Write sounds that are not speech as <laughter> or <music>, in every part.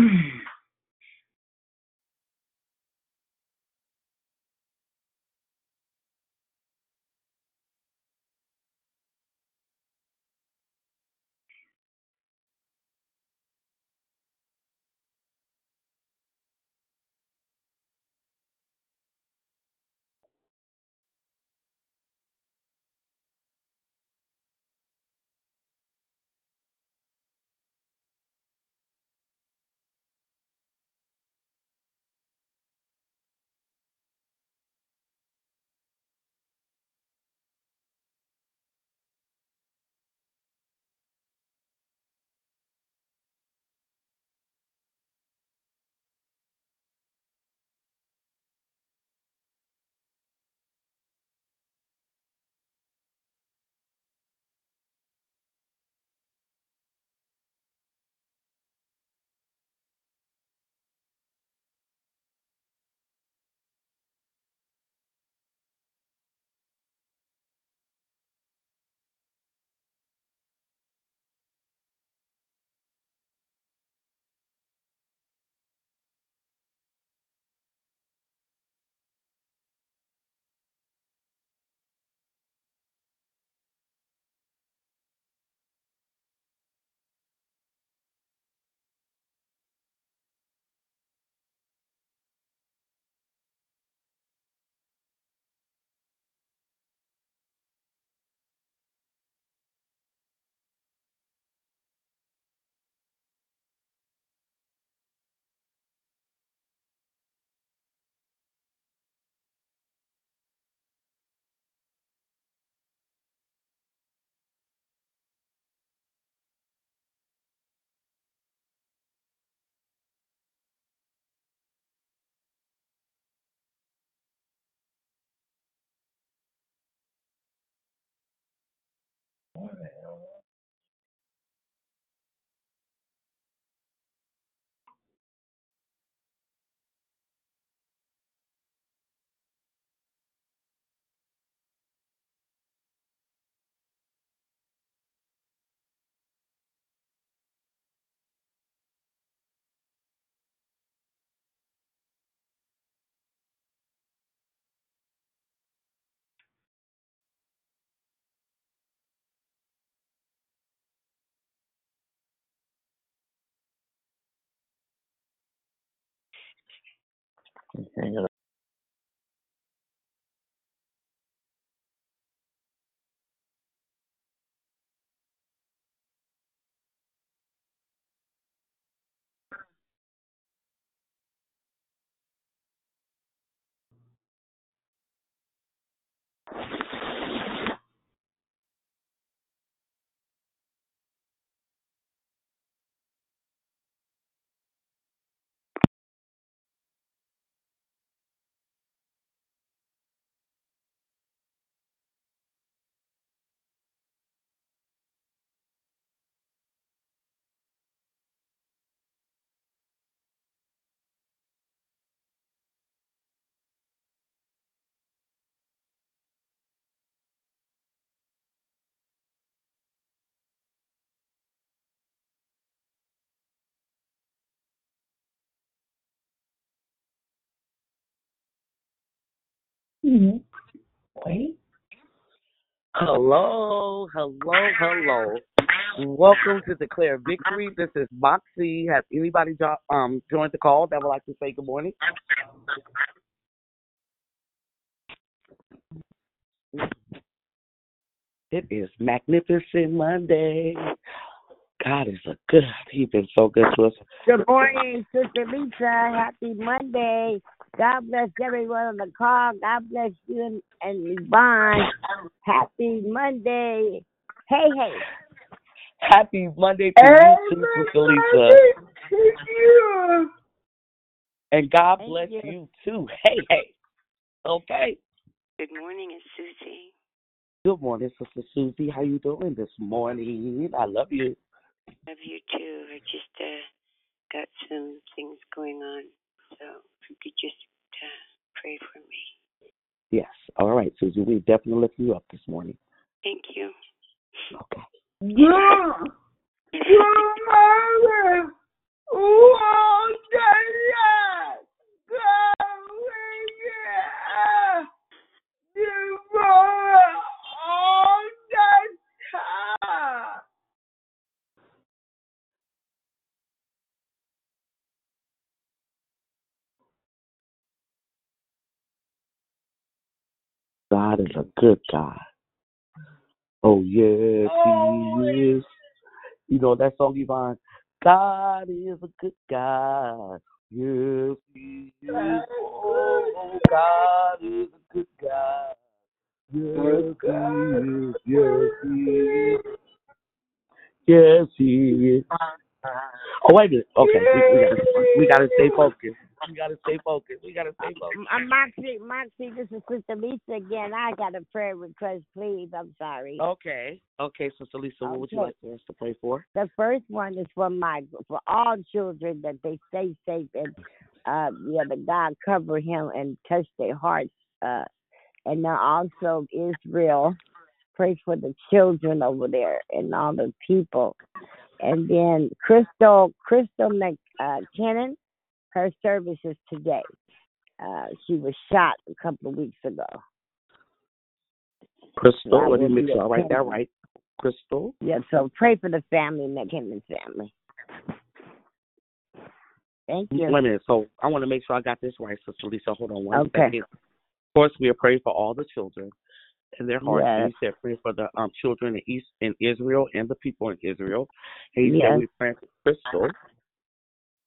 Mm-hmm. <clears throat> Hang it. Wait. Hello, hello, hello. Welcome to Declare Victory. This is Moxie. Has anybody jo- um joined the call that would like to say good morning? It is Magnificent Monday. God is a good. He's been so good to us. Good morning, Sister Lisa. Happy Monday. God bless everyone on the call. God bless you and, and Yvonne. Happy Monday. Hey, hey. Happy Monday to you too, Sister Lisa. And God Thank bless you. you too. Hey, hey. Okay. Good morning, it's Susie. Good morning, Sister Susie. How you doing this morning? I love you. Love you too. I just uh, got some things going on, so if you could just uh, pray for me. Yes. All right, Susie. We definitely lift you up this morning. Thank you. Okay. Yeah. Yeah, is a good God. Oh yes, He is. You know that song, Yvonne. God is a good God. Yes, He is. Oh, oh, God is a good God. Yes, He is. Yes, He is. Yes, He is. Oh wait a minute. Okay, we, we gotta we gotta stay focused. We gotta stay focused. We gotta stay focused. Uh, Moxie, Moxie, this is Sister Lisa again. I got a prayer request, please. I'm sorry. Okay. Okay, So, Sister Lisa, what would you like for us to pray for? The first one is for my for all children that they stay safe and uh yeah, that God cover him and touch their hearts. Uh and then also Israel. Pray for the children over there and all the people. And then Crystal Crystal McKinnon, her service is today. Uh she was shot a couple of weeks ago. Crystal, let me make sure I write that right. Crystal. Yeah, so pray for the family, McKinnon family. Thank you. Wait a minute. So I want to make sure I got this right, Sister Lisa. Hold on one Okay. second. Of course, we are praying for all the children and their hearts. And Yes. you said pray for the um, children in East in Israel and the people in Israel. And you Yes. said we praying for Crystal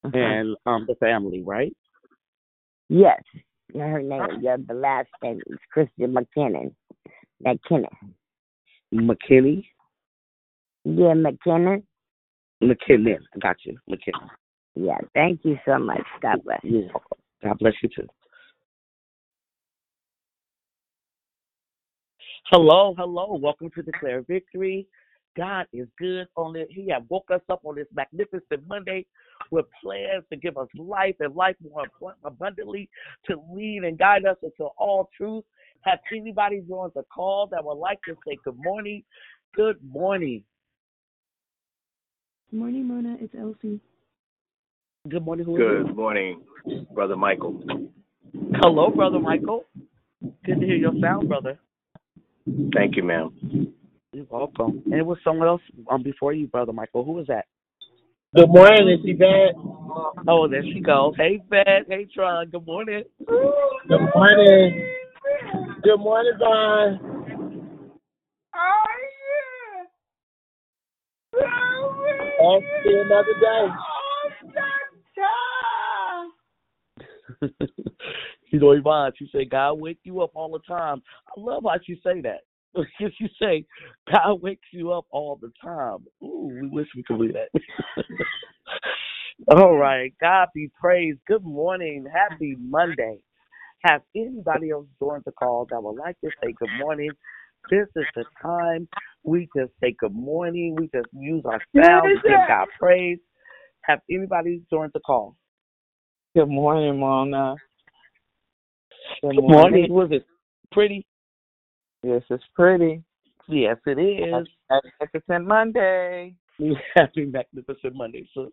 Uh-huh. and um, the family, right? Yes. Her name, yeah, the last name is Christian McKinnon. McKinnon. McKinney, Yeah, McKinnon. McKinnon. I got you, McKinnon. Yeah, thank you so much. God bless. You're. God bless you too. Hello, hello. Welcome to Declare Victory. God is good on it. He have woke us up on this magnificent Monday with plans to give us life and life more abundantly, to lead and guide us into all truth. Have anybody joined the call that would like to say good morning? Good morning. Good morning, Mona. It's Elsie. Good morning. Who is Good morning, Brother Michael. Hello, Brother Michael. Good to hear your sound, brother. Thank you, ma'am. You're welcome. And it was someone else um, before you, Brother Michael. Who was that? Good morning, it's Yvette. Oh, there she goes. Hey, Beth. Hey, Tron. Good morning. Good morning. Good morning, Vaughn. I'll see you another day. <laughs> you know, Yvonne, she said, God wake you up all the time. I love how she say that. <laughs> Because you say, God wakes you up all the time. Ooh, we wish we could do that. <laughs> all right. God be praised. Good morning. Happy Monday. Have anybody else joined the call that would like to say good morning? This is the time we just say good morning. We just use our sound to give God praise. Have anybody joined the call? Good morning, Mona. Good Good morning. Was it? Pretty? Yes, it's pretty. Yes, it is. Magnificent Monday. <laughs> Happy Magnificent Monday, sis.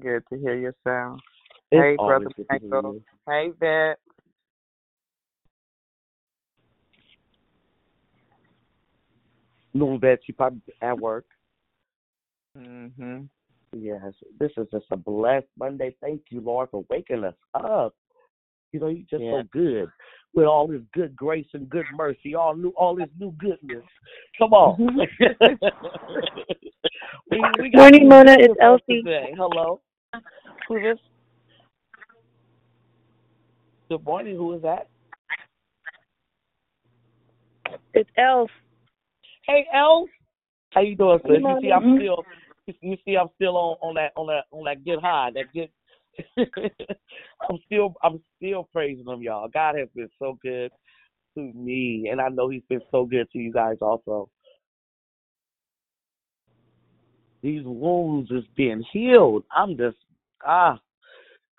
Good to hear your sound. It's hey, Brother good to hear Michael. Hey, Vet. No, that she probably at work. Mm-hmm. Yes, this is just a blessed Monday. Thank you, Lord, for waking us up. You know, you're just Yeah. so good with all this good grace and good mercy, all new, all this new goodness. Come on. Mm-hmm. <laughs> we, we got Morning, Mona. It's Elsie. Today. Hello. Who's this? Good morning. Who is that? It's Elf. Hey, Elf. How you doing, sis? You see, I'm still. <laughs> You see, I'm still on on that on that on that good high. That good. <laughs> I'm still I'm still praising him, y'all. God has been so good to me, and I know He's been so good to you guys also. These wounds is being healed. I'm just ah,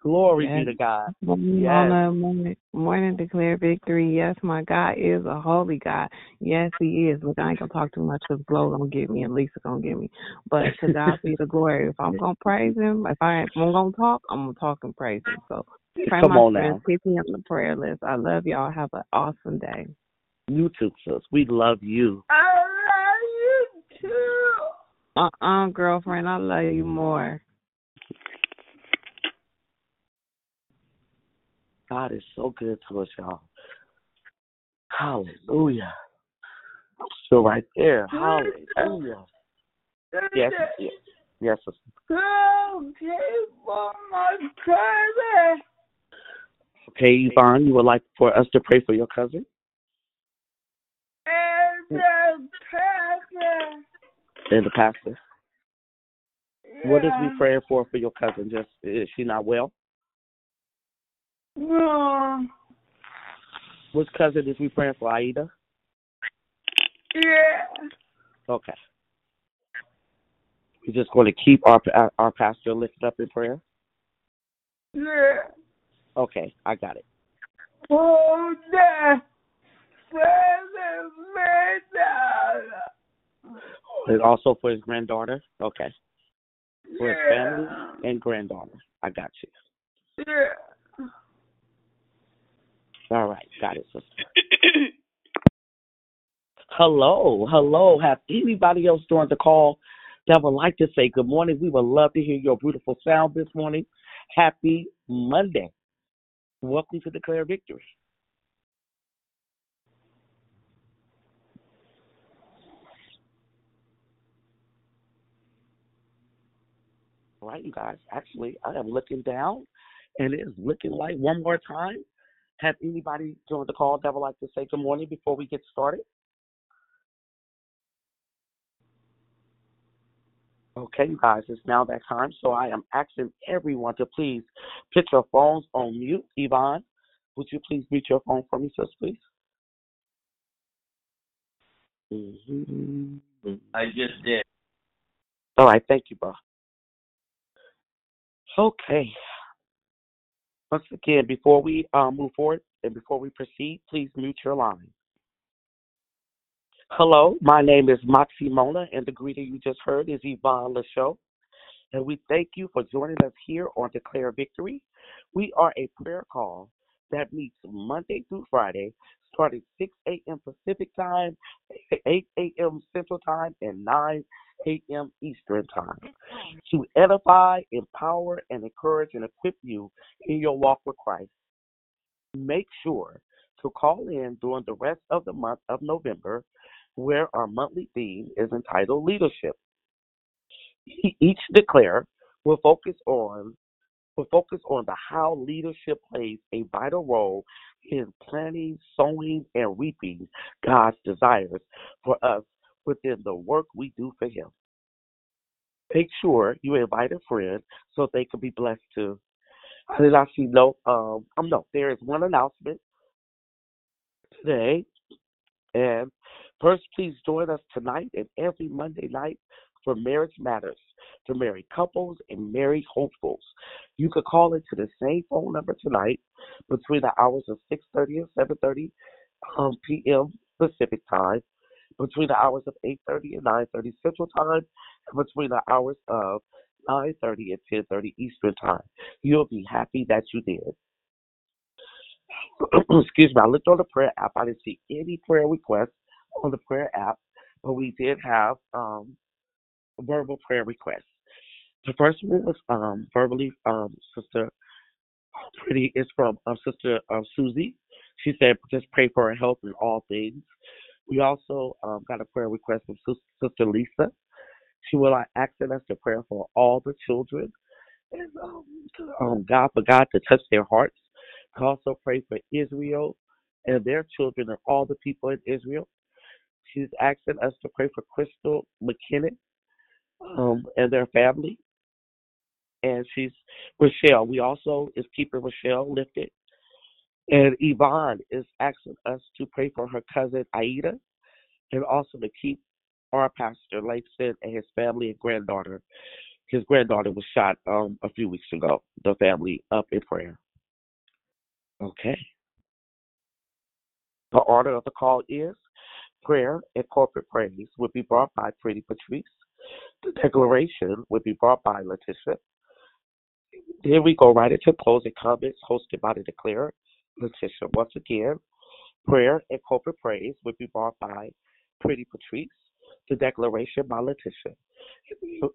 Glory Yes. be to God. Morning, Yes. Mona, morning, morning, declare victory. Yes, my God is a holy God. Yes, He is. Look, I ain't gonna talk too much because Glow gonna get me and Lisa gonna get me. But to God be the glory. If I'm gonna praise Him, if I if I'm gonna talk, I'm gonna talk and praise Him. So pray Come my on friends, now. keep me on the prayer list. I love y'all. Have an awesome day. You too, sis. We love you. I love you too. Uh uh girlfriend, I love you more. God is so good to us, y'all. Hallelujah. Still right there. Hallelujah. Yes, yes, yes. sister. Okay, Yvonne, you would like for us to pray for your cousin? And the pastor. What is we praying for for your cousin? Just is she not well? Which cousin is we praying for? Aida? Yeah. Okay. We're just going to keep our our, our pastor lifted up in prayer. Yeah. Okay, I got it. Oh, yeah. And also for his granddaughter. Okay. For his family and granddaughter. I got you. Yeah. All right, got it, sister. <coughs> Hello, hello. Have anybody else joined the call that would like to say good morning? We would love to hear your beautiful sound this morning. Happy Monday. Welcome to Declare Victory. All right, you guys. Actually, I am looking down, and it is looking like one more time. Have anybody joined the call that would like to say good morning before we get started? Okay, you guys, it's now that time, so I am asking everyone to please put your phones on mute. Yvonne, would you please mute your phone for me, sis, please? Mm-hmm. I just did. All right, thank you, bro. Okay. Once again, before we uh, move forward and before we proceed, please mute your line. Hello, my name is Moxie Mona, and the greeter you just heard is Yvonne Lachaud. And we thank you for joining us here on Declare Victory. We are a prayer call that meets Monday through Friday, starting 6 a.m. Pacific Time, 8 a.m. Central Time, and 9 a.m. Eastern Time to edify, empower, and encourage and equip you in your walk with Christ. Make sure to call in during the rest of the month of November, where our monthly theme is entitled Leadership. Each declare will focus on will focus on the how leadership plays a vital role in planning, sowing, and reaping God's desires for us within the work we do for Him. Make sure you invite a friend so they can be blessed too. I did not see no um um no, there is one announcement today. And first please join us tonight and every Monday night for Marriage Matters to married couples and married hopefuls. You could call into the same phone number tonight between the hours of 6.30 and 7.30 um, p.m. Pacific Time, between the hours of 8.30 and 9.30 Central Time, and between the hours of 9.30 and 10.30 Eastern Time. You'll be happy that you did. <clears throat> Excuse me, I looked on the prayer app. I didn't see any prayer requests on the prayer app, but we did have um, verbal prayer requests. The first one was um, verbally, um, Sister Pretty is from um, Sister um, Susie. She said, just pray for her health in all things. We also um, got a prayer request from Sister Lisa. She will asking us to pray for all the children and um, um, God for God to touch their hearts. To also pray for Israel and their children and all the people in Israel. She's asking us to pray for Crystal McKinnon um, and their family. And she's Rochelle. We also is keeping Rochelle lifted. And Yvonne is asking us to pray for her cousin Aida and also to keep our pastor Langston and his family and granddaughter His granddaughter was shot um a few weeks ago. The family up in prayer. Okay. The order of the call is prayer and corporate praise will be brought by Pretty Patrice. The declaration will be brought by LaTisha. Then we go right into closing comments hosted by the declarer, LaTisha. Once again, prayer and corporate praise will be brought by Pretty Patrice. The declaration by LaTisha.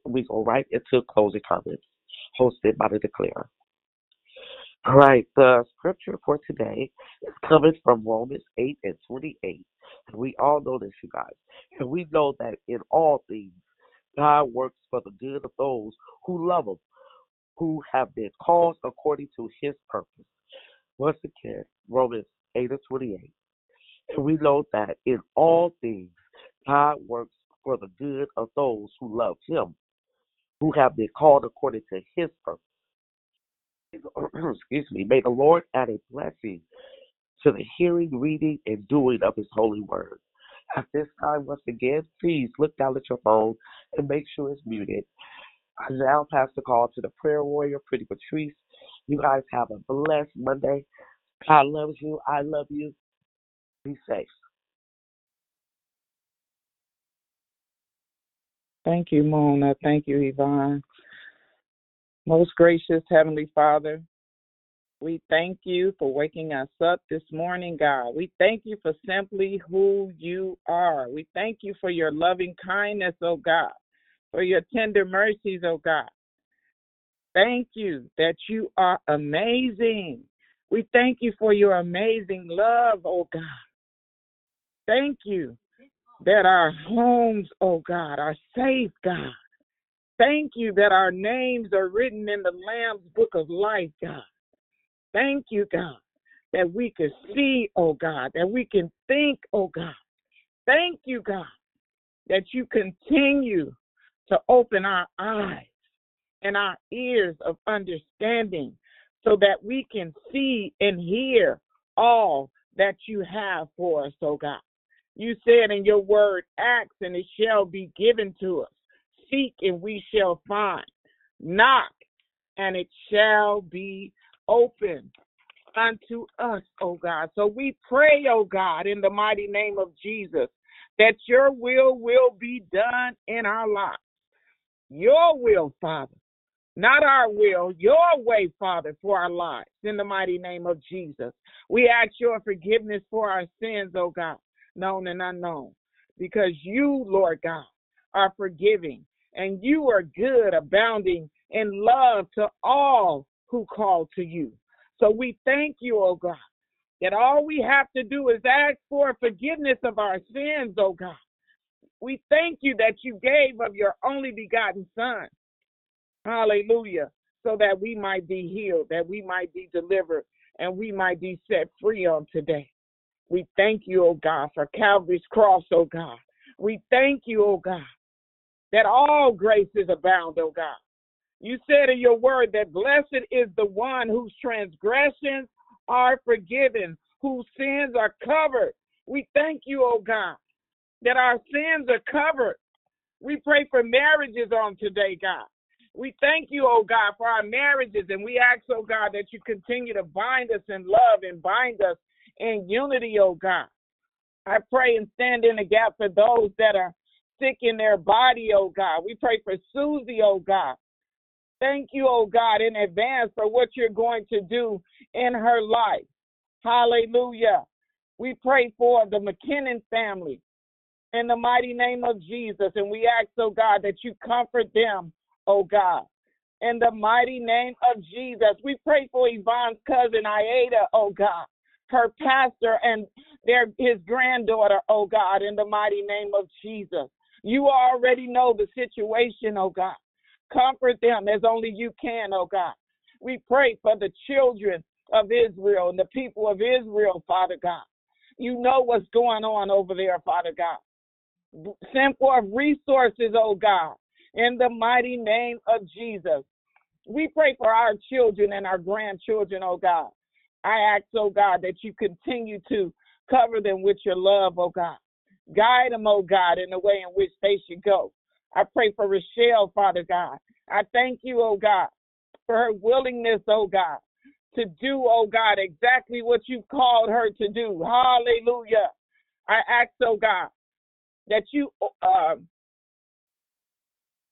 We go right into closing comments hosted by the declarer. All right, the scripture for today is coming from Romans 8 and 28. And we all know this, you guys. And we know that in all things, God works for the good of those who love Him, who have been called according to His purpose. Once again, Romans 8 and 28. And we know that in all things, God works for the good of those who love Him, who have been called according to His purpose. <clears throat> excuse me, may the Lord add a blessing to the hearing, reading, and doing of His holy word. At this time, once again, please look down at your phone and make sure it's muted. I now pass the call to the prayer warrior, Pretty Patrice. You guys have a blessed Monday. God loves you. I love you. Be safe. Thank you, Mona. Thank you, Yvonne. Most gracious Heavenly Father, we thank you for waking us up this morning, God. We thank you for simply who you are. We thank you for your loving kindness, oh God, for your tender mercies, oh God. Thank you that you are amazing. We thank you for your amazing love, oh God. Thank you that our homes, oh God, are safe, God. Thank you that our names are written in the Lamb's book of life, God. Thank you, God, that we can see, oh God, that we can think, oh God. Thank you, God, that you continue to open our eyes and our ears of understanding so that we can see and hear all that you have for us, oh God. You said in your word, ask and it shall be given to us. Seek and we shall find. Knock and it shall be open unto us, oh God. So we pray, oh God, in the mighty name of Jesus, that your will will be done in our lives. Your will, Father, not our will, your way, Father, for our lives, in the mighty name of Jesus. We ask your forgiveness for our sins, oh God, known and unknown, because you, Lord God, are forgiving and you are good, abounding in love to all who call to you. So we thank you, oh God, that all we have to do is ask for forgiveness of our sins, oh God. We thank you that you gave of your only begotten Son. Hallelujah. So that we might be healed, that we might be delivered, and we might be set free on today. We thank you, oh God, for Calvary's cross, oh God. We thank you, oh God, that all graces abound, oh God. You said in your word that blessed is the one whose transgressions are forgiven, whose sins are covered. We thank you, oh God, that our sins are covered. We pray for marriages on today, God. We thank you, oh God, for our marriages, and we ask, oh God, that you continue to bind us in love and bind us in unity, oh God. I pray and stand in the gap for those that are sick in their body, oh God. We pray for Susie, oh God. Thank you, oh God, in advance for what you're going to do in her life. Hallelujah. We pray for the McKinnon family in the mighty name of Jesus. And we ask, oh God, that you comfort them, oh God. In the mighty name of Jesus, we pray for Yvonne's cousin Aida, oh God, her pastor and their his granddaughter, oh God, in the mighty name of Jesus. You already know the situation, oh God. Comfort them as only you can, oh God. We pray for the children of Israel and the people of Israel, Father God. You know what's going on over there, Father God. Send forth resources, oh God, in the mighty name of Jesus. We pray for our children and our grandchildren, oh God. I ask, oh God, that you continue to cover them with your love, oh God. Guide them, oh God, in the way in which they should go. I pray for Rochelle, Father God. I thank you, oh God, for her willingness, oh God, to do, oh God, exactly what you've called her to do. Hallelujah. I ask, oh God, that you uh,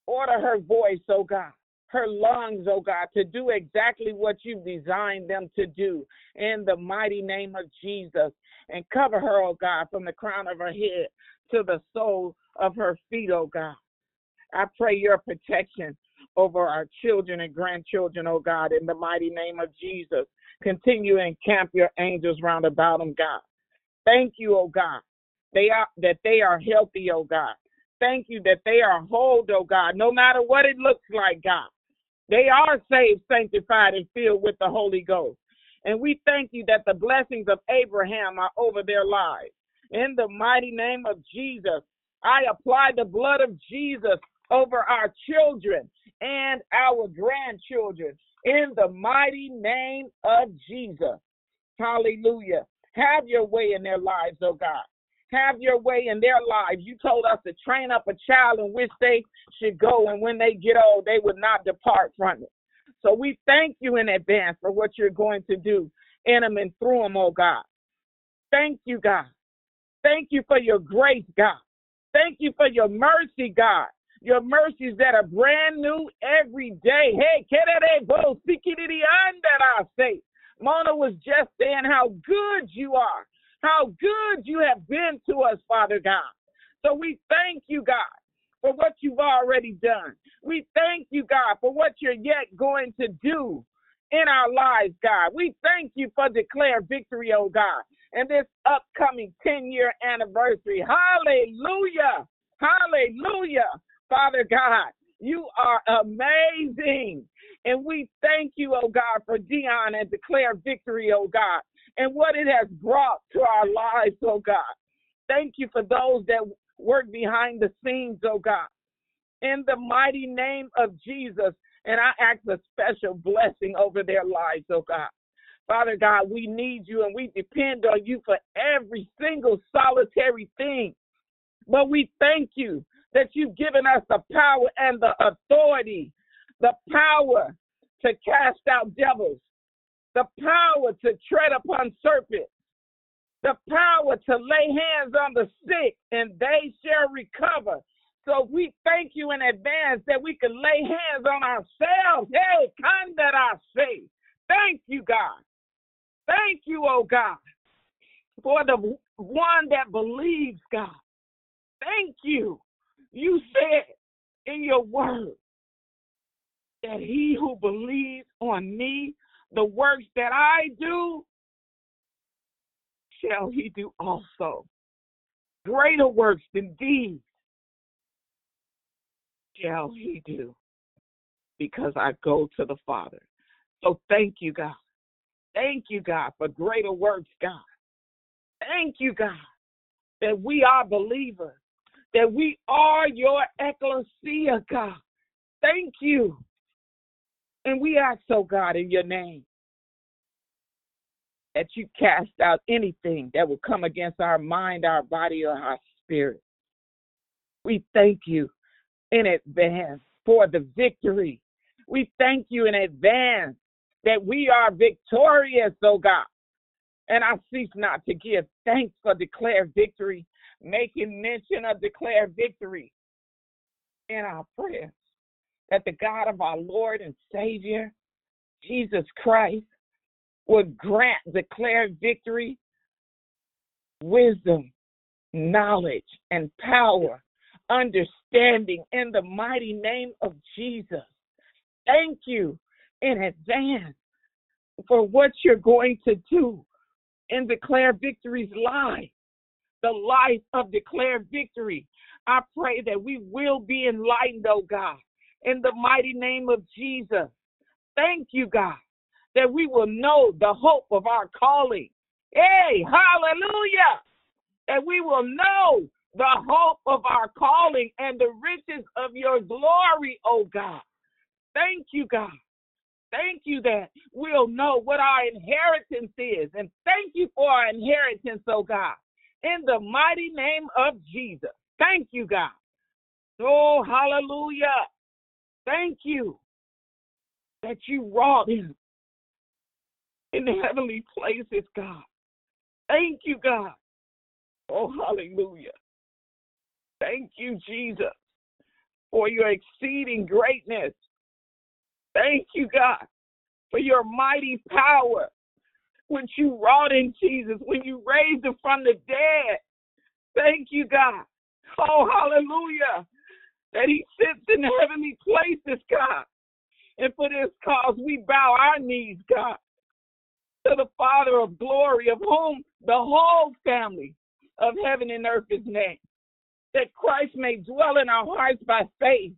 order her voice, oh God, her lungs, oh God, to do exactly what you've designed them to do in the mighty name of Jesus. And cover her, oh God, from the crown of her head to the sole of her feet, oh God. I pray your protection over our children and grandchildren, oh God, in the mighty name of Jesus. Continue and camp your angels round about them, God. Thank you, oh God, they are that they are healthy, oh God. Thank you that they are whole, oh God, no matter what it looks like, God. They are saved, sanctified, and filled with the Holy Ghost. And we thank you that the blessings of Abraham are over their lives. In the mighty name of Jesus, I apply the blood of Jesus over our children and our grandchildren in the mighty name of Jesus. Hallelujah. Have your way in their lives, oh God. Have your way in their lives. You told us to train up a child in which they should go, and when they get old, they would not depart from it. So we thank you in advance for what you're going to do in them and through them, oh God. Thank you, God. Thank you for your grace, God. Thank you for your mercy, God. Your mercies that are brand new every day. Hey, can that I say. Mona was just saying how good you are, how good you have been to us, Father God. So we thank you, God, for what you've already done. We thank you, God, for what you're yet going to do in our lives, God. We thank you for declare victory, oh God, and this upcoming 10 year anniversary. Hallelujah! Hallelujah! Father God, you are amazing. And we thank you, oh God, for Dion and declare victory, oh God, and what it has brought to our lives, oh God. Thank you for those that work behind the scenes, oh God. In the mighty name of Jesus, and I ask a special blessing over their lives, oh God. Father God, we need you and we depend on you for every single solitary thing. But we thank you that you've given us the power and the authority, the power to cast out devils, the power to tread upon serpents, the power to lay hands on the sick and they shall recover. So we thank you in advance that we can lay hands on ourselves. Hey, come that I say. Thank you, God. Thank you, oh God, for the one that believes, God. Thank you you said in your word that he who believes on me, the works that I do, shall he do also. Greater works than these shall he do because I go to the Father. So thank you, God. Thank you, God, for greater works, God. Thank you, God, that we are believers that we are your ecclesia, God. Thank you. And we ask, oh God, in your name, that you cast out anything that will come against our mind, our body, or our spirit. We thank you in advance for the victory. We thank you in advance that we are victorious, oh God. And I cease not to give thanks for declared victory making mention of declared victory in our prayers. That the God of our Lord and Savior, Jesus Christ, would grant declared victory, wisdom, knowledge, and power, understanding in the mighty name of Jesus. Thank you in advance for what you're going to do in Declare Victory's life the life of declared victory. I pray that we will be enlightened, oh God, in the mighty name of Jesus. Thank you, God, that we will know the hope of our calling. Hey, hallelujah! That we will know the hope of our calling and the riches of your glory, oh God. Thank you, God. Thank you that we'll know what our inheritance is. And thank you for our inheritance, oh God in the mighty name of Jesus. Thank you, God. Oh, hallelujah. Thank you that you wrought him in the heavenly places, God. Thank you, God. Oh, hallelujah. Thank you, Jesus, for your exceeding greatness. Thank you, God, for your mighty power, which you wrought in Jesus, when you raised him from the dead. Thank you, God. Oh, hallelujah. That he sits in the heavenly places, God. And for this cause, we bow our knees, God, to the Father of glory, of whom the whole family of heaven and earth is named. That Christ may dwell in our hearts by faith.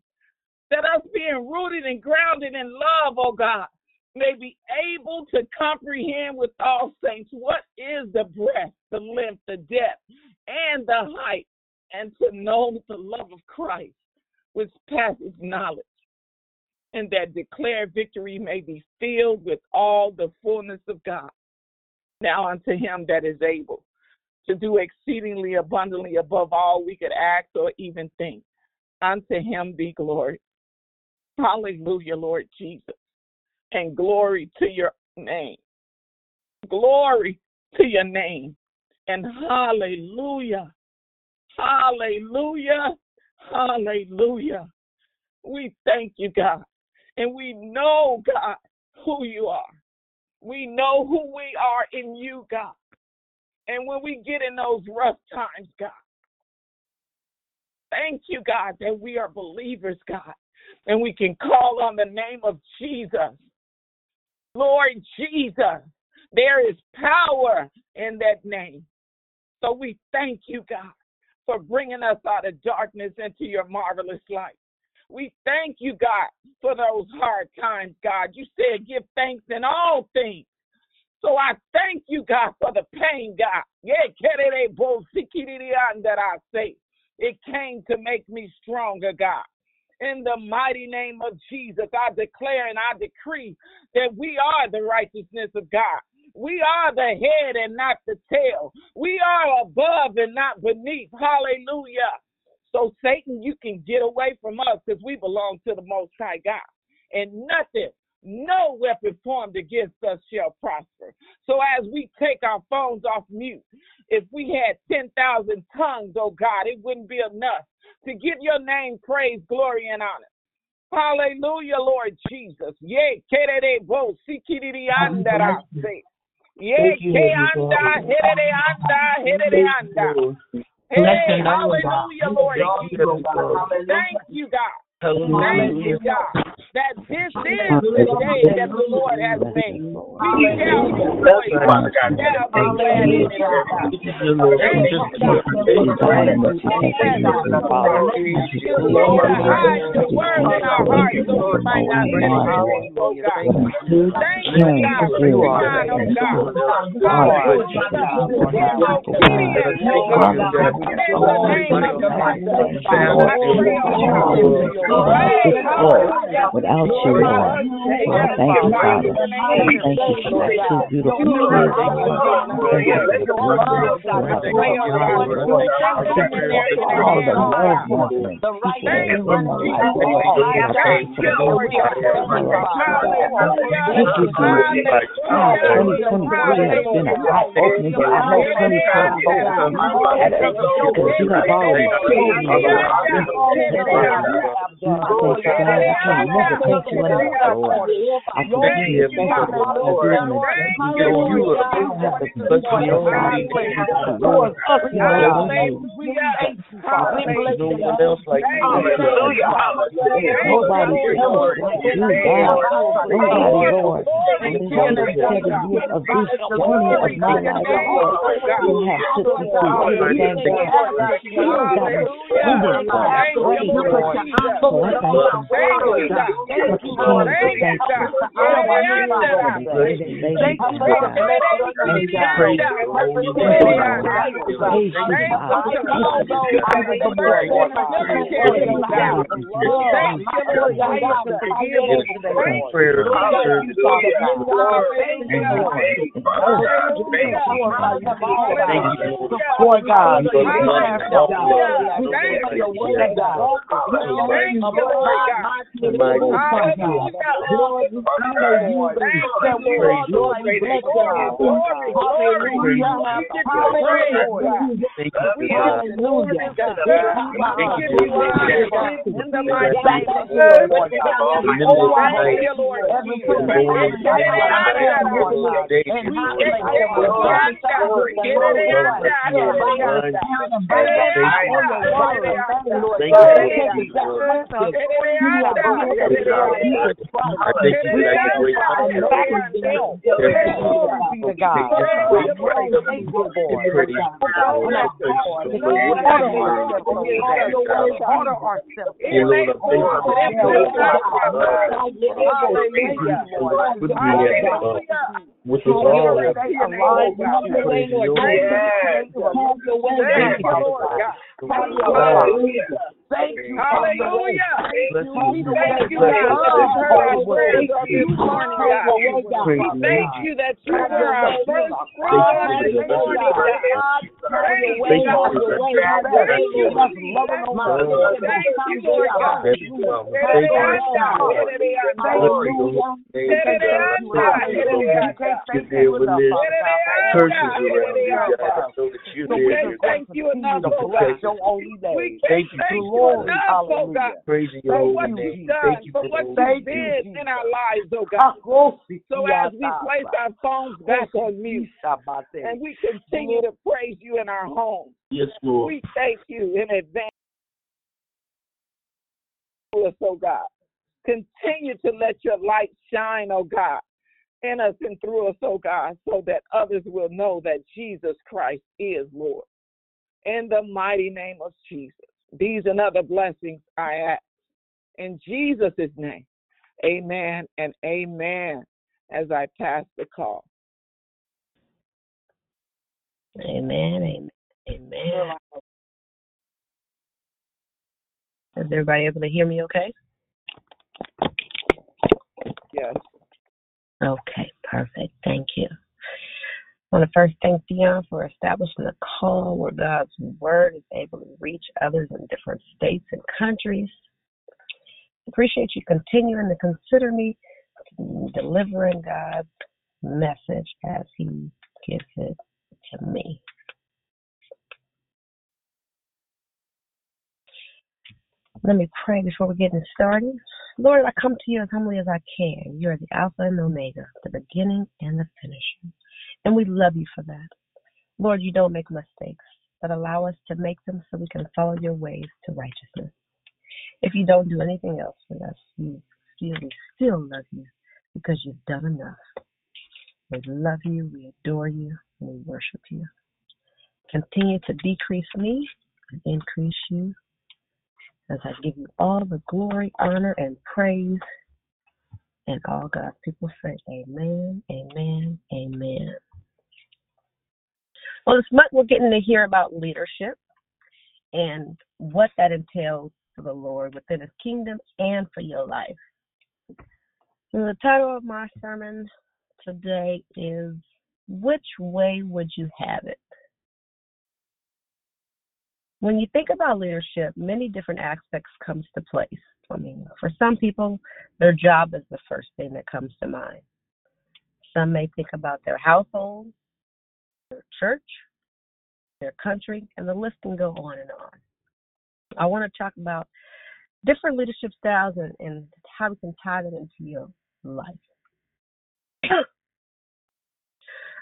That us being rooted and grounded in love, oh God, may be able to comprehend with all saints what is the breadth, the length, the depth, and the height, and to know the love of Christ, which passes knowledge, and that declared victory may be filled with all the fullness of God. Now unto him that is able to do exceedingly abundantly above all we could ask or even think. Unto him be glory. Hallelujah, Lord Jesus. And glory to your name. Glory to your name. And hallelujah. Hallelujah. Hallelujah. We thank you, God. And we know, God, who you are. We know who we are in you, God. And when we get in those rough times, God, thank you, God, that we are believers, God, and we can call on the name of Jesus. Lord Jesus, there is power in that name. So we thank you, God, for bringing us out of darkness into your marvelous light. We thank you, God, for those hard times, God. You said give thanks in all things. So I thank you, God, for the pain, God. Yeah, that I say. It came to make me stronger, God. In the mighty name of Jesus, I declare and I decree that we are the righteousness of God. We are the head and not the tail. We are above and not beneath. Hallelujah. So, Satan, you can get away from us because we belong to the Most High God. And nothing no weapon formed against us shall prosper. So as we take our phones off mute, if we had 10,000 tongues, oh God, it wouldn't be enough to give your name praise, glory, and honor. Hallelujah, Lord Jesus. Yea, kerere bo sikiriri andara. Yea, anda herere anda herere anda. Hey, hallelujah, Lord. Thank you, God. Thank you, God, that this is the day that the Lord has made. We shall rejoice. Shall be glad in it, oh God. Thank you, God. You need to hide the word in our hearts so we might not sin against you, oh God. Thank you, God, for your mind, oh God. Hallelujah. Oh God. In the name of Jesus. I pray, oh God. This world without you, Lord. So I thank you, Father. I thank you for that two beautiful kids, Lord. Thank you for the beautiful all the love movement, people that in my life, Lord. I thank you for the Lord. Thank you, Jesus. God, 2023 has been a eye opening, but I know 2024 will be better because you have already told me, Lord. Thank you, God. I can never thank you enough, Lord. I to thank you for my goodness. You don't have to touch me on my Lord. You know you. No one else like you. Nobody else like you, God. Nobody, Lord. In the seven years of this journey of my life, you have took me through everything that you still got me standing, God. Praise, Lord. So I thank you. You, you, you, you, you, you, Have. Have you, God. Lord, we honor you. Lord, we bless you. Hallelujah. Hallelujah. Thank God. Hallelujah. We give you honor in the mighty name Thank you, Lord Jesus. God. Thank you, Lord Every Jesus. person that is Lord God. And We how give they you Lord God. glory. Thank you, Lord God. Thank you, Lord. Down and back up on your word and thank you, Lord Thank God. you, Take Lord. us back. You have given us the Lord Jesus Christ. I thank you for that great I know it's been Yes, Lord. Glory be to God. Take this great Thank you, and Lord. pretty Order ourselves. Order ourselves. Dear Lord, I thank you for the Hallelujah. with me at uh, with us all at Stay alive. praise your name. Thank you, Lord God. Hallelujah. Thank you, Hallelujah. Bless you. Thank you, Bless God, you. that you heard our prayers on this morning, God. Praise you. Thank you that you were our first prayer on this morning, God. Thank you, Thank you God. Thank you, Lord. Thank you, Lord God. Thank you. Thank you. Bless your holy name, God. You're there with this curses around me, God. I know that you're So we there. can thank you enough, to oh bless God. your holy name. We Thank can't you. Thank you enough, oh God, Praising your for holy what name. you've done, Thank you for for what those. you've been in our lives, oh God. So as we place our phones back on mute and we continue to praise you in our homes, Yes, Lord. we thank you in advance, us, oh God. Continue to let your light shine, oh God, in us and through us, oh God, so that others will know that Jesus Christ is Lord. In the mighty name of Jesus, these and other blessings I ask. In Jesus' name, amen and amen as I pass the call. Amen, amen, amen. Is everybody able to hear me okay? Yes. Okay, perfect. Thank you. I want to first thank Dion for establishing a call where God's word is able to reach others in different states and countries. Appreciate you continuing to consider me delivering God's message as He gives it to me. Let me pray before we get started. Lord, I come to you as humbly as I can. You are the Alpha and Omega, the beginning and the finisher. And we love you for that. Lord, you don't make mistakes, but allow us to make them so we can follow your ways to righteousness. If you don't do anything else for us, you still, we still love you because you've done enough. We love you, we adore you, and we worship you. Continue to decrease me and increase you as I give you all the glory, honor, and praise. And all God's people say, Amen, Amen, Amen. Well, this month we're getting to hear about leadership and what that entails for the Lord within His kingdom and for your life. And the title of my sermon today is Which Way Would You Have It? When you think about leadership, many different aspects comes to place. I mean, for some people, their job is the first thing that comes to mind. Some may think about their household, their church, their country, and the list can go on and on. I want to talk about different leadership styles and, and how we can tie them into your life. <clears throat>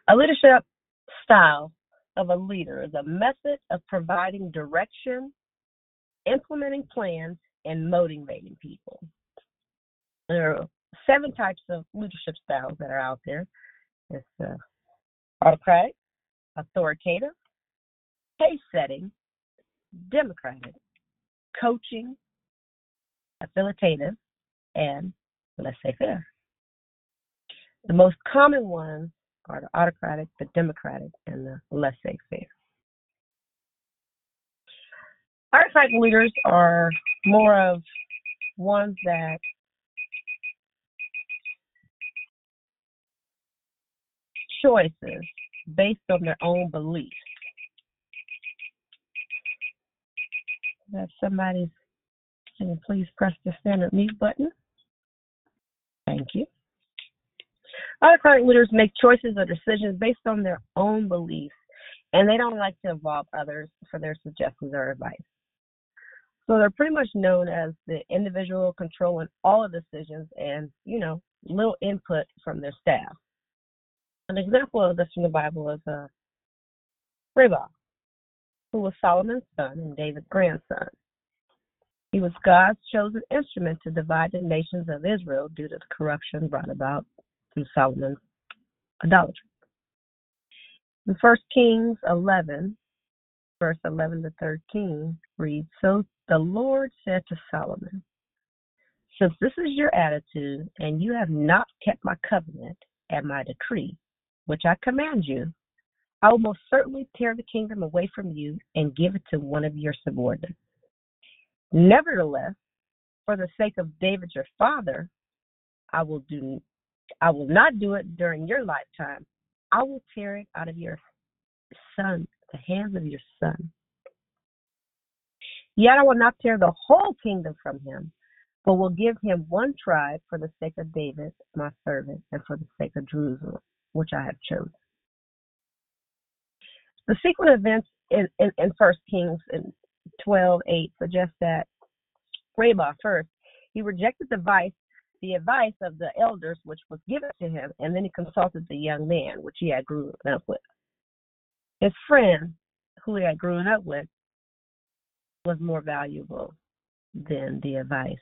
a leadership style of a leader is a method of providing direction, implementing plans, and motivating people. There are seven types of leadership styles that are out there. It's uh, autocratic, authoritative, pace setting, democratic, coaching, affiliative, and laissez-faire. The most common ones are the autocratic, the democratic, and the laissez-faire. Autocratic leaders are more of ones that choices based on their own beliefs. that somebody can you please press the standard mute button? Thank you. Autocratic leaders make choices or decisions based on their own beliefs, and they don't like to involve others for their suggestions or advice. So they're pretty much known as the individual controlling all the decisions and, you know, little input from their staff. An example of this from the Bible is uh, who was Solomon's son and David's grandson. He was God's chosen instrument to divide the nations of Israel due to the corruption brought about through Solomon's idolatry. In 1 Kings 11, verse 11 to 13 reads, So the Lord said to Solomon, Since this is your attitude, and you have not kept my covenant and my decree, which I command you, I will most certainly tear the kingdom away from you and give it to one of your subordinates. Nevertheless, for the sake of David your father, I will do I will not do it during your lifetime. I will tear it out of your son, the hands of your son. Yet I will not tear the whole kingdom from him, but will give him one tribe for the sake of David, my servant, and for the sake of Jerusalem, which I have chosen. The sequence of events in, in, in 1 Kings in 12:8 suggests that Rehoboam first he rejected the advice the advice of the elders which was given to him, and then he consulted the young man which he had grown up with. His friend, who he had grown up with, was more valuable than the advice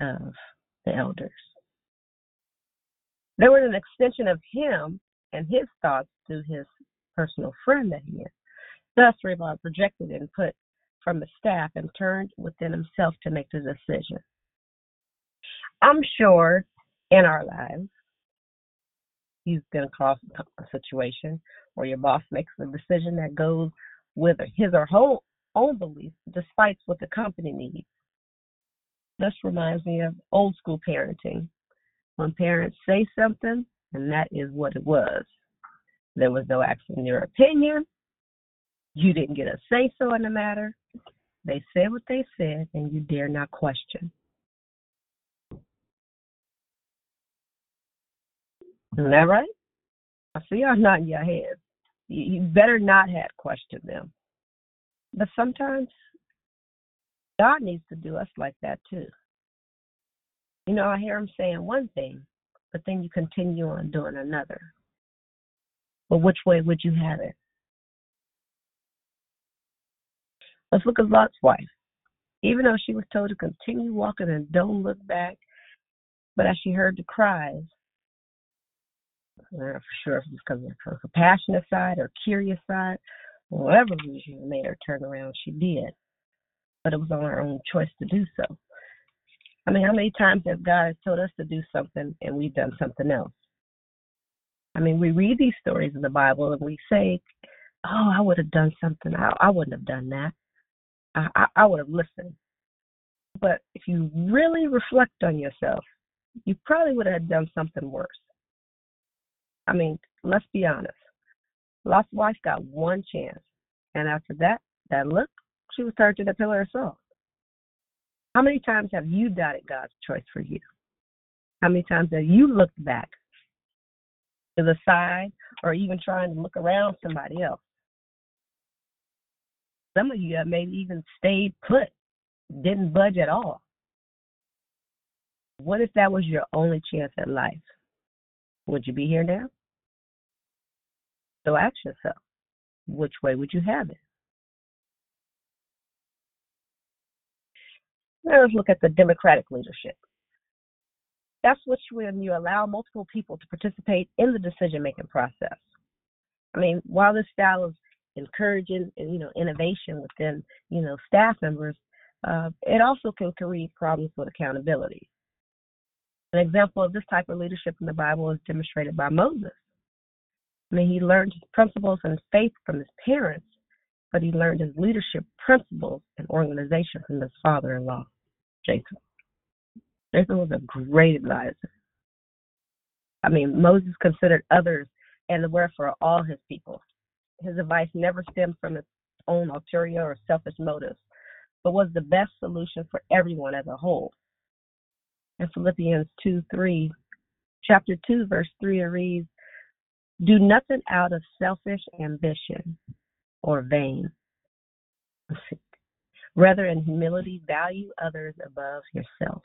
of the elders. There were an extension of him and his thoughts to his personal friend that he is. Thus, Rehoboam projected and put from the staff and turned within himself to make the decision. I'm sure in our lives, you've been across a situation where your boss makes a decision that goes with his or her own beliefs, despite what the company needs. This reminds me of old school parenting. When parents say something, and that is what it was. There was no asking your opinion. You didn't get a say so in the matter. They said what they said, and you dare not question. Isn't that right? I see y'all nodding your head. You, you better not have questioned them. But sometimes God needs to do us like that too. You know, I hear him saying one thing, but then you continue on doing another. But which way would you have it? Let's look at Lot's wife. Even though she was told to continue walking and don't look back, but as she heard the cries, I'm not for sure if it was because of her compassionate side or curious side, whatever reason made her turn around, she did. But it was on her own choice to do so. I mean, how many times has God told us to do something and we've done something else? I mean, we read these stories in the Bible and we say, "Oh, I would have done something. I, I wouldn't have done that. I, I, I would have listened." But if you really reflect on yourself, you probably would have done something worse. I mean, let's be honest. Lot's wife got one chance, and after that, that look, she was turned to the pillar of salt. How many times have you doubted God's choice for you? How many times have you looked back to the side or even trying to look around somebody else? Some of you have maybe even stayed put, didn't budge at all. What if that was your only chance at life? Would you be here now? So ask yourself, which way would you have it? Now let's look at the democratic leadership. That's which when you allow multiple people to participate in the decision making process. I mean, while this style is encouraging, you know, innovation within, you know, staff members, uh, it also can create problems with accountability. An example of this type of leadership in the Bible is demonstrated by Moses. I mean, he learned his principles and faith from his parents, but he learned his leadership principles and organization from his father in law, Jacob. Jacob was a great advisor. I mean, Moses considered others and the welfare of all his people. His advice never stemmed from his own ulterior or selfish motives, but was the best solution for everyone as a whole. In Philippians 2 3, chapter 2, verse 3, it reads, Do nothing out of selfish ambition or vain. Rather, in humility, value others above yourself.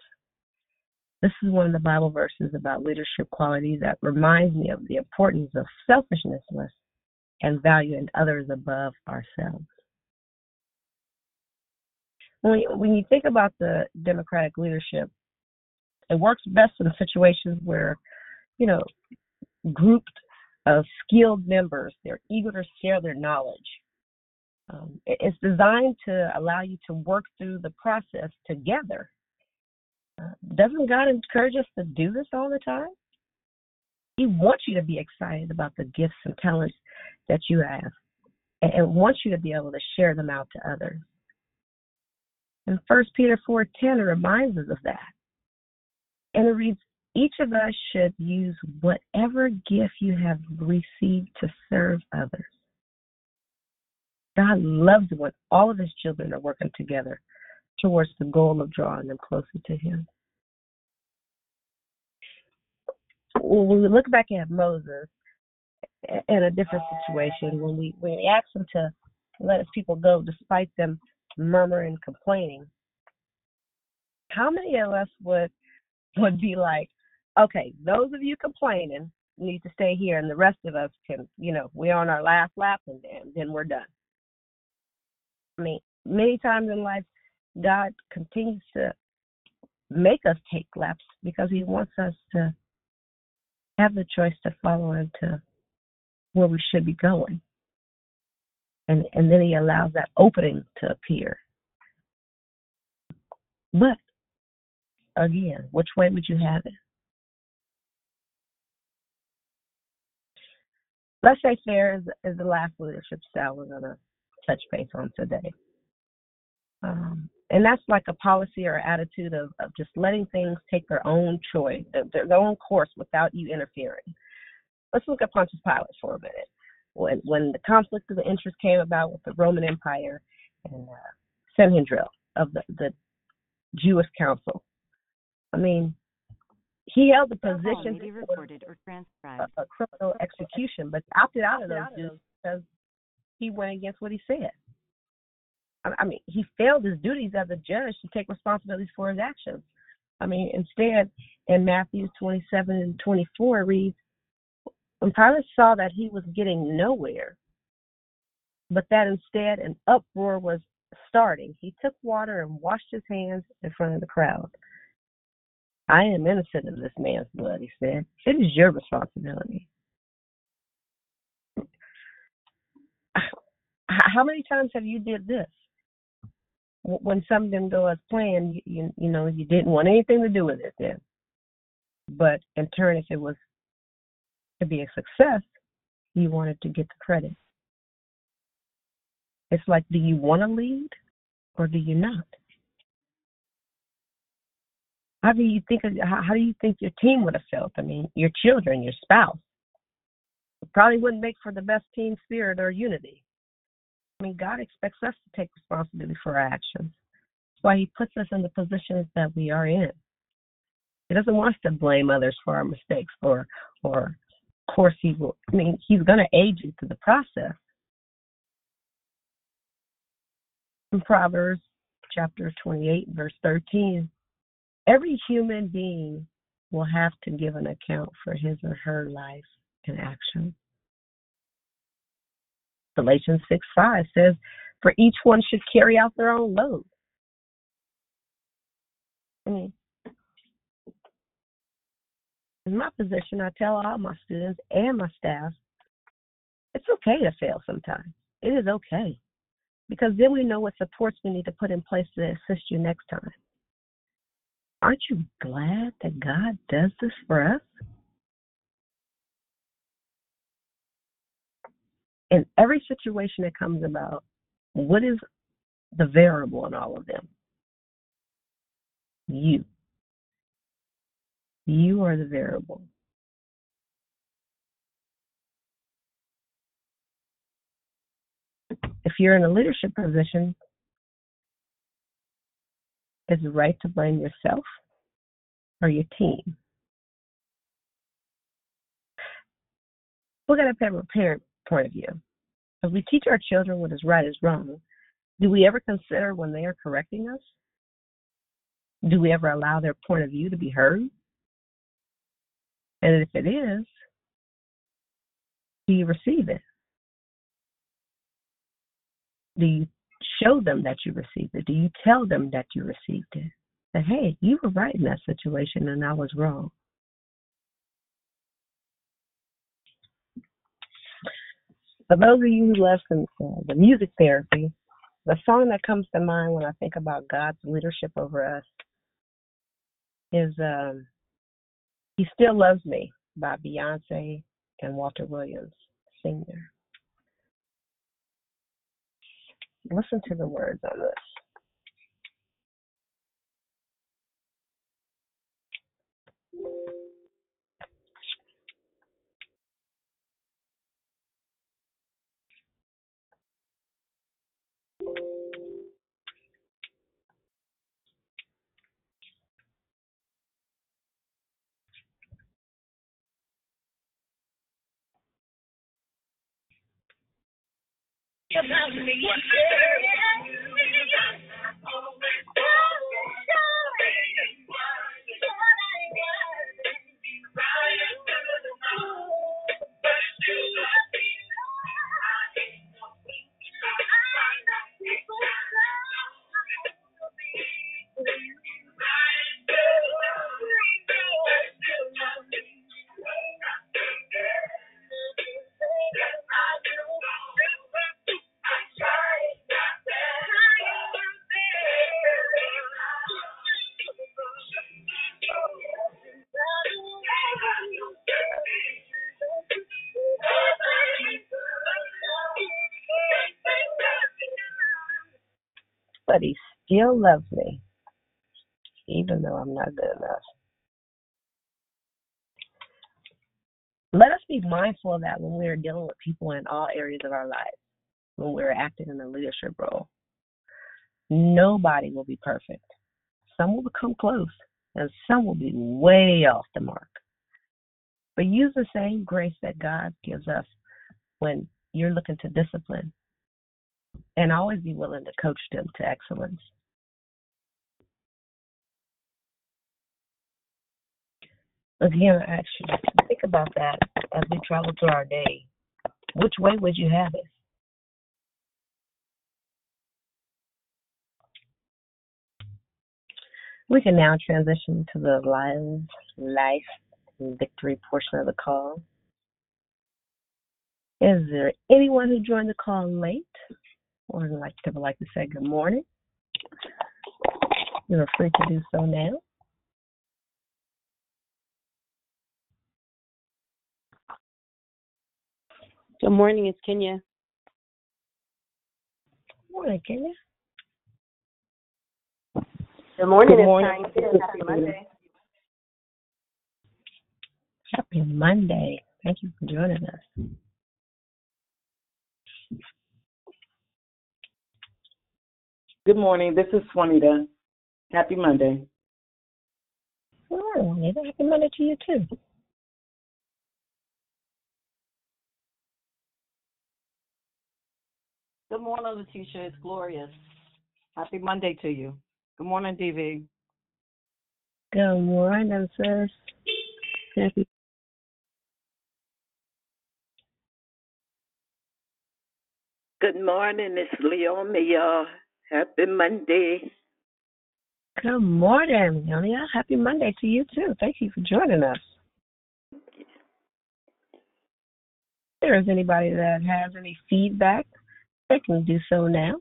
This is one of the Bible verses about leadership qualities that reminds me of the importance of selfishness and valuing others above ourselves. When, when you think about the democratic leadership, it works best in situations where, you know, grouped of skilled members, they're eager to share their knowledge. Um, it's designed to allow you to work through the process together. Uh, doesn't God encourage us to do this all the time? He wants you to be excited about the gifts and talents that you have and, and wants you to be able to share them out to others. And First Peter 4:10 reminds us of that. And it reads, each of us should use whatever gift you have received to serve others. God loves when all of his children are working together towards the goal of drawing them closer to him. When we look back at Moses in a different situation, when we when we asked him to let his people go despite them murmuring complaining, how many of us would would be like, okay, those of you complaining need to stay here, and the rest of us can, you know, we're on our last lap, and, and then we're done. Mean, many times in life, God continues to make us take laps because He wants us to have the choice to follow Him to where we should be going. And, and then He allows that opening to appear. But again, which way would you have it? Laissez-faire is, is the last leadership style we're going to touch base on today. Um, and that's like a policy or attitude of, of just letting things take their own choice, their, their own course without you interfering. Let's look at Pontius Pilate for a minute. When when the conflict of the interest came about with the Roman Empire and uh, Sanhedrin of the, the Jewish Council, I mean, he held the position be recorded or transcribed. A, a criminal execution, but opted out of those because he went against what he said. I mean, he failed his duties as a judge to take responsibility for his actions. I mean, instead, in Matthew 27 and 24, reads, when Pilate saw that he was getting nowhere, but that instead an uproar was starting, he took water and washed his hands in front of the crowd. I am innocent of this man's blood, he said. It is your responsibility. How many times have you did this? When something didn't go as planned, you, you, you know, you didn't want anything to do with it then. But in turn, if it was to be a success, you wanted to get the credit. It's like, do you want to lead or do you not? How do you think? How, do you think your team would have felt? I mean, your children, your spouse, probably wouldn't make for the best team spirit or unity. I mean, God expects us to take responsibility for our actions. That's why He puts us in the positions that we are in. He doesn't want us to blame others for our mistakes, or, or, of course, He will. I mean, He's going to aid you through the process. In Proverbs chapter 28, verse 13, every human being will have to give an account for his or her life and action. Galatians 6 5 says, For each one should carry out their own load. I mean, in my position, I tell all my students and my staff, it's okay to fail sometimes. It is okay. Because then we know what supports we need to put in place to assist you next time. Aren't you glad that God does this for us? In every situation that comes about, what is the variable in all of them? You. You are the variable. If you're in a leadership position, Is it right to blame yourself or your team? At it from a parent point of view. As we teach our children what is right is wrong, do we ever consider when they are correcting us? Do we ever allow their point of view to be heard? And if it is, do you receive it? Do you show them that you received it? Do you tell them that you received it? That, hey, you were right in that situation and I was wrong. For those of you who listen to the music therapy, the song that comes to mind when I think about God's leadership over us is um, He Still Loves Me by Beyonce and Walter Williams Sr. Listen to the words on this. But still loves me, even though I'm not good enough. Let us be mindful of that when we are dealing with people in all areas of our lives, when we're acting in a leadership role. Nobody will be perfect. Some will come close, and some will be way off the mark. But use the same grace that God gives us when you're looking to discipline, and always be willing to coach them to excellence. Again, I ask you to think about that as we travel through our day. Which way would you have it? We can now transition to the live life victory portion of the call. Is there anyone who joined the call late or would like to would like to say good morning? You are free to do so now. Good morning, it's Kenya. Morning, Kenya. Good morning, Good it's morning. Happy Monday. Happy Monday. Thank you for joining us. Good morning. This is Juanita. Happy Monday. Good morning. Happy Monday to you too. Good morning, LaTisha. It's glorious. Happy Monday to you. Good morning, DV. Good morning, sis. Happy Good morning, it's Leomi, y'all. Happy Monday. Good morning, Leonia. Happy Monday to you too. Thank you for joining us. If there is anybody that has any feedback, they can do so now.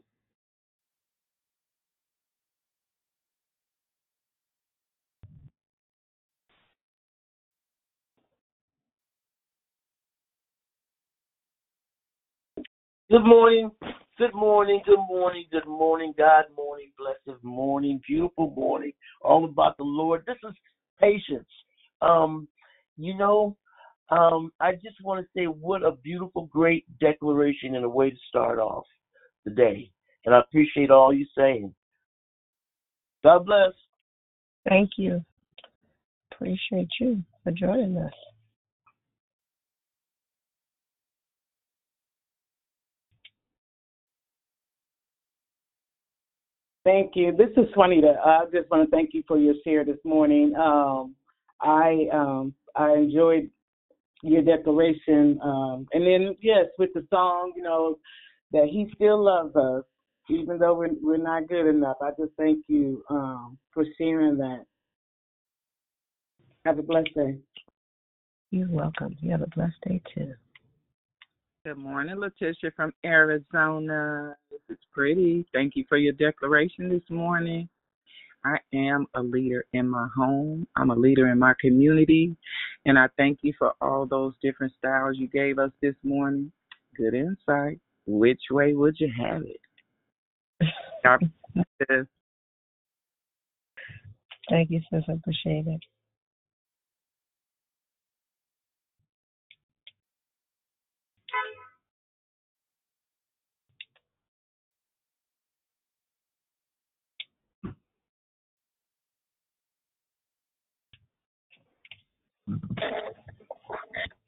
Good morning. Good morning. Good morning. Good morning. God morning. Blessed morning. Beautiful morning. All about the Lord. This is patience. Um, you know, um, I just want to say what a beautiful, great declaration and a way to start off the day. And I appreciate all you saying. God bless. Thank you. Appreciate you for joining us. Thank you. This is Juanita. I just want to thank you for your share this morning. Um, I um, I enjoyed your declaration, um, and then yes, with the song, you know, that He still loves us, even though we're we're not good enough. I just thank you um, for sharing that. Have a blessed day. You're welcome. You have a blessed day too. Good morning, LaTisha from Arizona. This is pretty. Thank you for your declaration this morning. I am a leader in my home. I'm a leader in my community. And I thank you for all those different styles you gave us this morning. Good insight. Which way would you have it? <laughs> Thank you, sis. I appreciate it.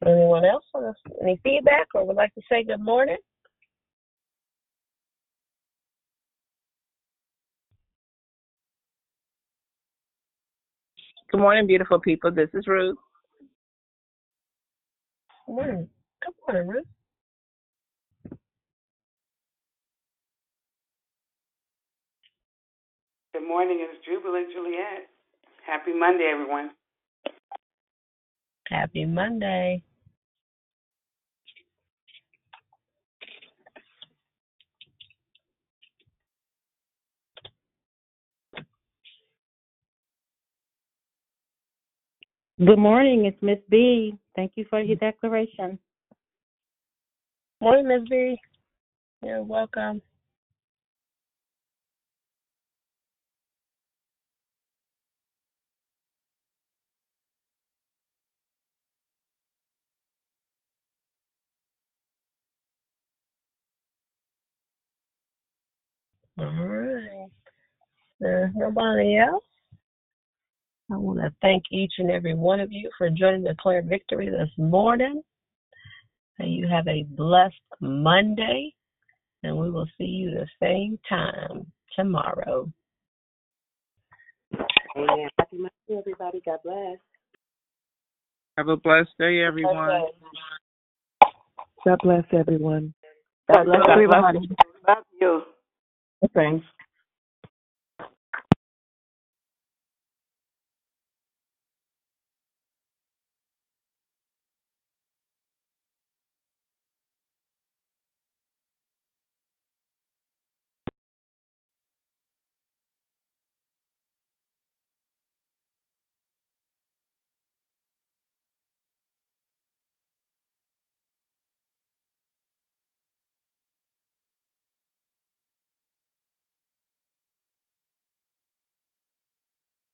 Anyone else? want Any feedback or would like to say good morning? Good morning, beautiful people. This is Ruth. Good morning. Good morning, Ruth. Good morning, it's Jubilant Juliet. Happy Monday, everyone. Happy Monday. Good morning. It's Miss B. Thank you for your declaration. Morning, Ms. B. You're welcome. All right. There's nobody else. I want to thank each and every one of you for joining the Declare Victory this morning. And you have a blessed Monday, and we will see you the same time tomorrow. Amen. Happy Monday, everybody. God bless. Have a blessed day, everyone. God bless everyone. God bless everybody. Love you. Thanks.